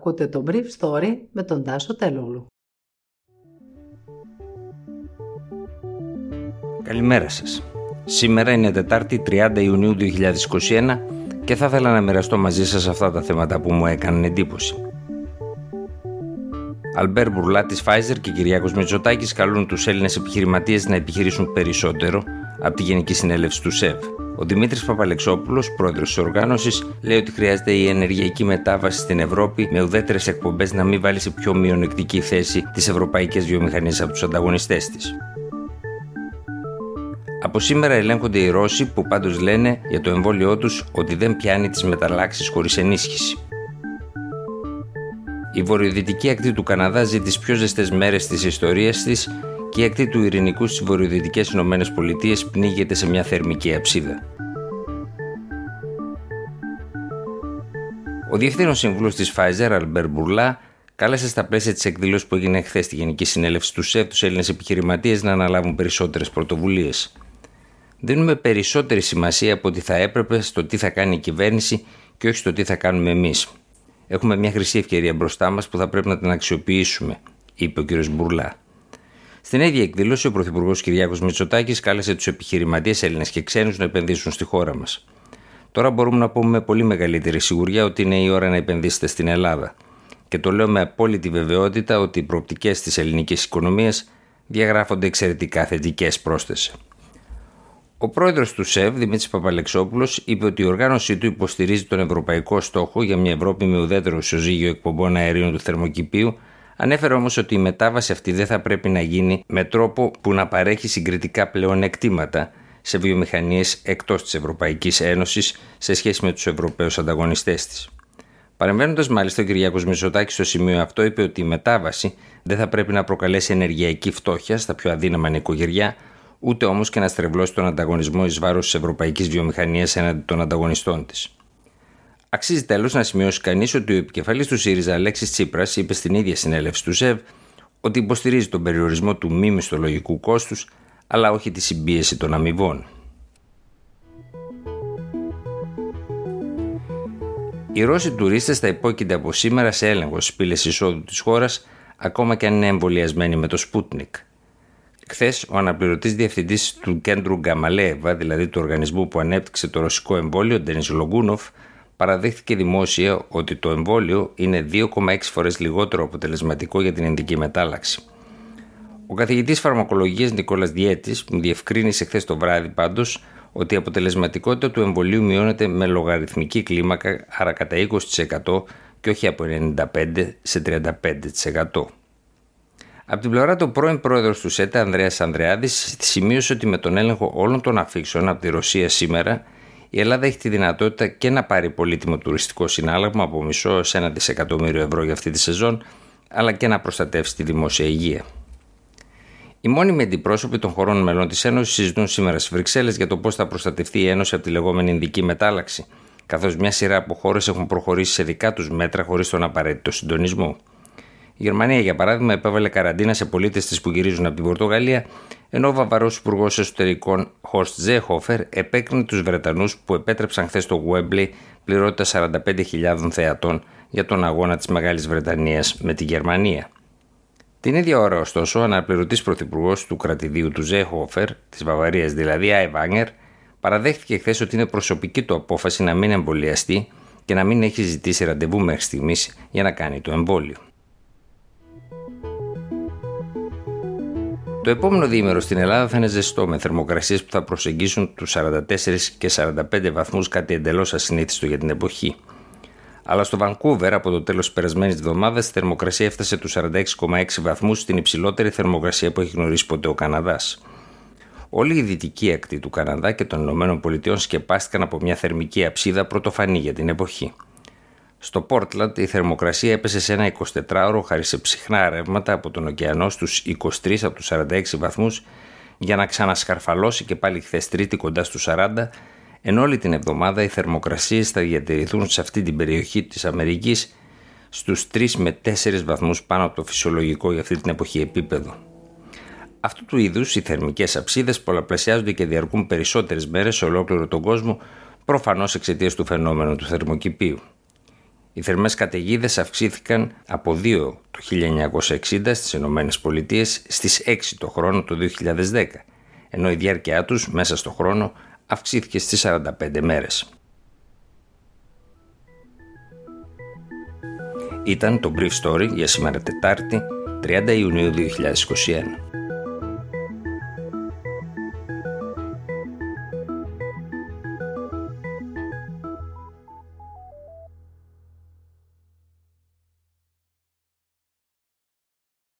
Ακούτε το Brief Story με τον Τάσο Τελούλου. Καλημέρα σας. Σήμερα είναι Τετάρτη 30 Ιουνίου 2021 και θα ήθελα να μοιραστώ μαζί σας αυτά τα θέματα που μου έκαναν εντύπωση. Αλμπέρ Μπουρλά της Pfizer και Κυριάκος Μητσοτάκης καλούν τους Έλληνες επιχειρηματίες να επιχειρήσουν περισσότερο από τη Γενική Συνέλευση του ΣΕΒ. Ο Δημήτρης Παπαλεξόπουλος, πρόεδρος της οργάνωσης, λέει ότι χρειάζεται η ενεργειακή μετάβαση στην Ευρώπη με ουδέτερες εκπομπές να μην βάλει σε πιο μειονεκτική θέση τις ευρωπαϊκές βιομηχανίες από τους ανταγωνιστές της. Από σήμερα ελέγχονται οι Ρώσοι που πάντως λένε για το εμβόλιό τους ότι δεν πιάνει τις μεταλλάξεις χωρίς ενίσχυση. Η βορειοδυτική ακτή του Καναδά ζει τις πιο ζεστές μέρες της ιστορίας της και η ακτή του Ειρηνικού στις βορειοδυτικές Ηνωμένες Πολιτείες πνίγεται σε μια θερμική αψίδα. Ο Διευθύνων Συμβούλος της Pfizer, Αλμπέρ Μπουρλά, κάλεσε στα πλαίσια της εκδήλωσης που έγινε χθες στη Γενική Συνέλευση του ΣΕΒ τους Έλληνες επιχειρηματίες να αναλάβουν περισσότερες πρωτοβουλίες. Δίνουμε περισσότερη σημασία από ό,τι θα έπρεπε στο τι θα κάνει η κυβέρνηση και όχι στο τι θα κάνουμε εμείς. Έχουμε μια χρυσή ευκαιρία μπροστά μας που θα πρέπει να την αξιοποιήσουμε, είπε ο κ. Μπουρλά. Στην ίδια εκδήλωση, ο Πρωθυπουργός Κυριάκος Μητσοτάκης κάλεσε τους επιχειρηματίες Έλληνες και ξένους να επενδύσουν στη χώρα μας. Τώρα μπορούμε να πούμε με πολύ μεγαλύτερη σιγουριά ότι είναι η ώρα να επενδύσετε στην Ελλάδα. Και το λέω με απόλυτη βεβαιότητα ότι οι προοπτικές της ελληνικής οικονομίας διαγράφονται εξαιρετικά θετικές πρόσθεσε. Ο πρόεδρος του ΣΕΒ, Δημήτρης Παπαλεξόπουλος, είπε ότι η οργάνωσή του υποστηρίζει τον ευρωπαϊκό στόχο για μια Ευρώπη με ουδέτερο ισοζύγιο εκπομπών αερίων του θερμοκηπίου, ανέφερε όμως ότι η μετάβαση αυτή δεν θα πρέπει να γίνει με τρόπο που να παρέχει συγκριτικά πλεονεκτήματα σε βιομηχανίες εκτός της Ευρωπαϊκής Ένωσης σε σχέση με τους Ευρωπαίους ανταγωνιστές της. Παρεμβαίνοντας μάλιστα, ο Κυριακό Μητσοτάκης στο σημείο αυτό είπε ότι η μετάβαση δεν θα πρέπει να προκαλέσει ενεργειακή φτώχεια στα πιο αδύναμα νοικοκυριά, ούτε όμως και να στρεβλώσει τον ανταγωνισμό εις βάρος της ευρωπαϊκής βιομηχανίας έναντι των ανταγωνιστών της. Αξίζει τέλος να σημειώσει κανείς ότι ο επικεφαλής του ΣΥΡΙΖΑ, Αλέξης Τσίπρας, είπε στην ίδια συνέλευση του ΣΕΒ ότι υποστηρίζει τον περιορισμό του μη μισθολογικού κόστους, αλλά όχι τη συμπίεση των αμοιβών. Οι Ρώσοι τουρίστες θα υπόκεινται από σήμερα σε έλεγχο στις πύλες εισόδου της χώρας, ακόμα και αν είναι εμβολιασμένοι με το Sputnik. Χθες, ο αναπληρωτής διευθυντής του κέντρου Γκαμαλέβα, δηλαδή του οργανισμού που ανέπτυξε το ρωσικό εμβόλιο, Ντένι Λογκούνοφ, παραδέχθηκε δημόσια ότι το εμβόλιο είναι 2,6 φορές λιγότερο αποτελεσματικό για την ενδική μετάλλαξη. Ο καθηγητής φαρμακολογίας Νικόλας Διέτης μου διευκρίνησε χθες το βράδυ πάντως ότι η αποτελεσματικότητα του εμβολίου μειώνεται με λογαριθμική κλίμακα, άρα κατά 20% και όχι από 95% σε 35%. Από την πλευρά του πρώην πρόεδρος του ΣΕΤΑ, Ανδρέας Ανδρεάδης, σημείωσε ότι με τον έλεγχο όλων των αφήξεων από τη Ρωσία σήμερα, η Ελλάδα έχει τη δυνατότητα και να πάρει πολύτιμο τουριστικό συνάλλαγμα από μισό έω ένα δισεκατομμύριο ευρώ για αυτή τη σεζόν, αλλά και να προστατεύσει τη δημόσια υγεία. Οι μόνιμοι αντιπρόσωποι των χωρών μελών της Ένωσης συζητούν σήμερα στις Βρυξέλλες για το πώς θα προστατευτεί η Ένωση από τη λεγόμενη Ινδική μετάλλαξη, καθώς μια σειρά από χώρες έχουν προχωρήσει σε δικά τους μέτρα χωρίς τον απαραίτητο συντονισμό. Η Γερμανία, για παράδειγμα, επέβαλε καραντίνα σε πολίτες της που γυρίζουν από την Πορτογαλία, ενώ ο Βαβαρός Υπουργός Εσωτερικών Χορστ Ζέχοφερ επέκρινε τους Βρετανούς που επέτρεψαν χθες στο Γουέμπλι πληρότητα 45.000 θεατών για τον αγώνα της Μεγάλης Βρετανίας με τη Γερμανία. Την ίδια ώρα, ωστόσο, ο αναπληρωτής πρωθυπουργός του κρατηδίου του Ζέχοφερ, της Βαβαρίας δηλαδή, Άι Βάγνερ, παραδέχτηκε χθες ότι είναι προσωπική του απόφαση να μην εμβολιαστεί και να μην έχει ζητήσει ραντεβού μέχρι στιγμής για να κάνει το εμβόλιο. Το επόμενο διήμερο στην Ελλάδα θα είναι ζεστό με θερμοκρασίες που θα προσεγγίσουν τους 44 και 45 βαθμούς, κάτι εντελώς ασυνήθιστο για την εποχή. Αλλά στο Βανκούβερ από το τέλος της περασμένης εβδομάδας η θερμοκρασία έφτασε τους 46,6 βαθμούς, στην υψηλότερη θερμοκρασία που έχει γνωρίσει ποτέ ο Καναδάς. Όλη η δυτική ακτή του Καναδά και των ΗΠΑ σκεπάστηκαν από μια θερμική αψίδα πρωτοφανή για την εποχή. Στο Πόρτλαντ η θερμοκρασία έπεσε σε ένα 24ωρο χάρη σε ψυχνά ρεύματα από τον ωκεανό στους 23 από τους 46 βαθμούς για να ξανασκαρφαλώσει και πάλι χθες τρίτη κοντά στους 40 ενώ όλη την εβδομάδα οι θερμοκρασίες θα διατηρηθούν σε αυτή την περιοχή της Αμερικής στους 3 με 4 βαθμούς πάνω από το φυσιολογικό για αυτή την εποχή επίπεδο. Αυτού του είδους οι θερμικές αψίδες πολλαπλασιάζονται και διαρκούν περισσότερες μέρες σε ολόκληρο τον κόσμο προφανώς εξαιτίας του φαινόμενου του θερμοκηπίου. Οι θερμές καταιγίδες αυξήθηκαν από 2 το 1960 στις Ηνωμένες Πολιτείες στις 6 το χρόνο το 2010, ενώ η διάρκεια τους μέσα στο χρόνο αυξήθηκε στις 45 μέρες. Ήταν το Brief Story για σήμερα Τετάρτη, 30 Ιουνίου 2021.